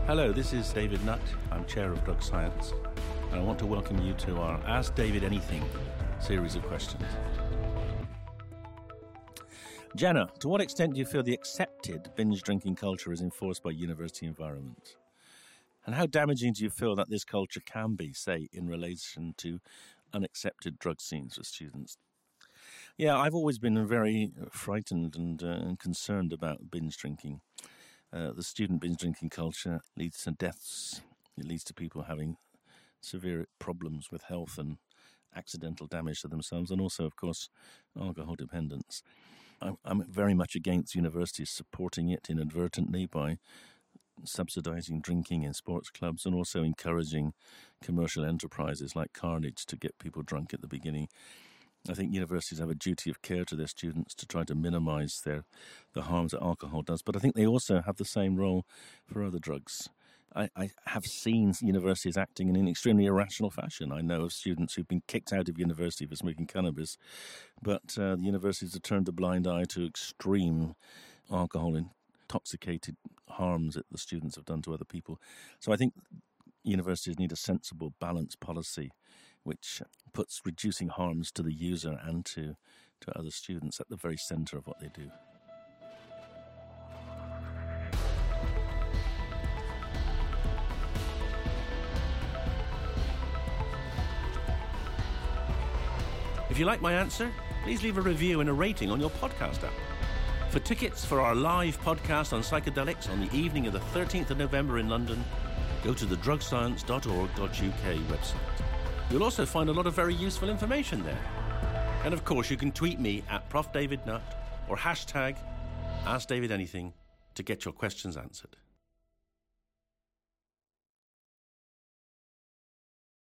Hello, this is David Nutt. I'm Chair of Drug Science, and I want to welcome you to our Ask David Anything series of questions. Jenna, to what extent do you feel the accepted binge drinking culture is enforced by university environments? And how damaging do you feel that this culture can be, say, in relation to unaccepted drug scenes for students? Yeah, I've always been very frightened and, uh, and concerned about binge drinking. Uh, the student binge drinking culture leads to deaths. It leads to people having severe problems with health and accidental damage to themselves, and also, of course, alcohol dependence. I'm, I'm very much against universities supporting it inadvertently by subsidizing drinking in sports clubs and also encouraging commercial enterprises like Carnage to get people drunk at the beginning. I think universities have a duty of care to their students to try to minimize their the harms that alcohol does, but I think they also have the same role for other drugs. I, I, have seen universities acting in an extremely irrational fashion. I know of students who've been kicked out of university for smoking cannabis, but uh, the universities have turned a blind eye to extreme alcohol intoxicated harms that the students have done to other people. So I think universities need a sensible, balanced policy which puts reducing harms to the user and to, to other students at the very center of what they do. If you like my answer, please leave a review and a rating on your podcast app. For tickets for our live podcast on psychedelics on the evening of the 13th of November in London, go to the drugscience.org.uk website. You'll also find a lot of very useful information there. And of course, you can tweet me at Prof. David Nutt or hashtag Ask David Anything to get your questions answered.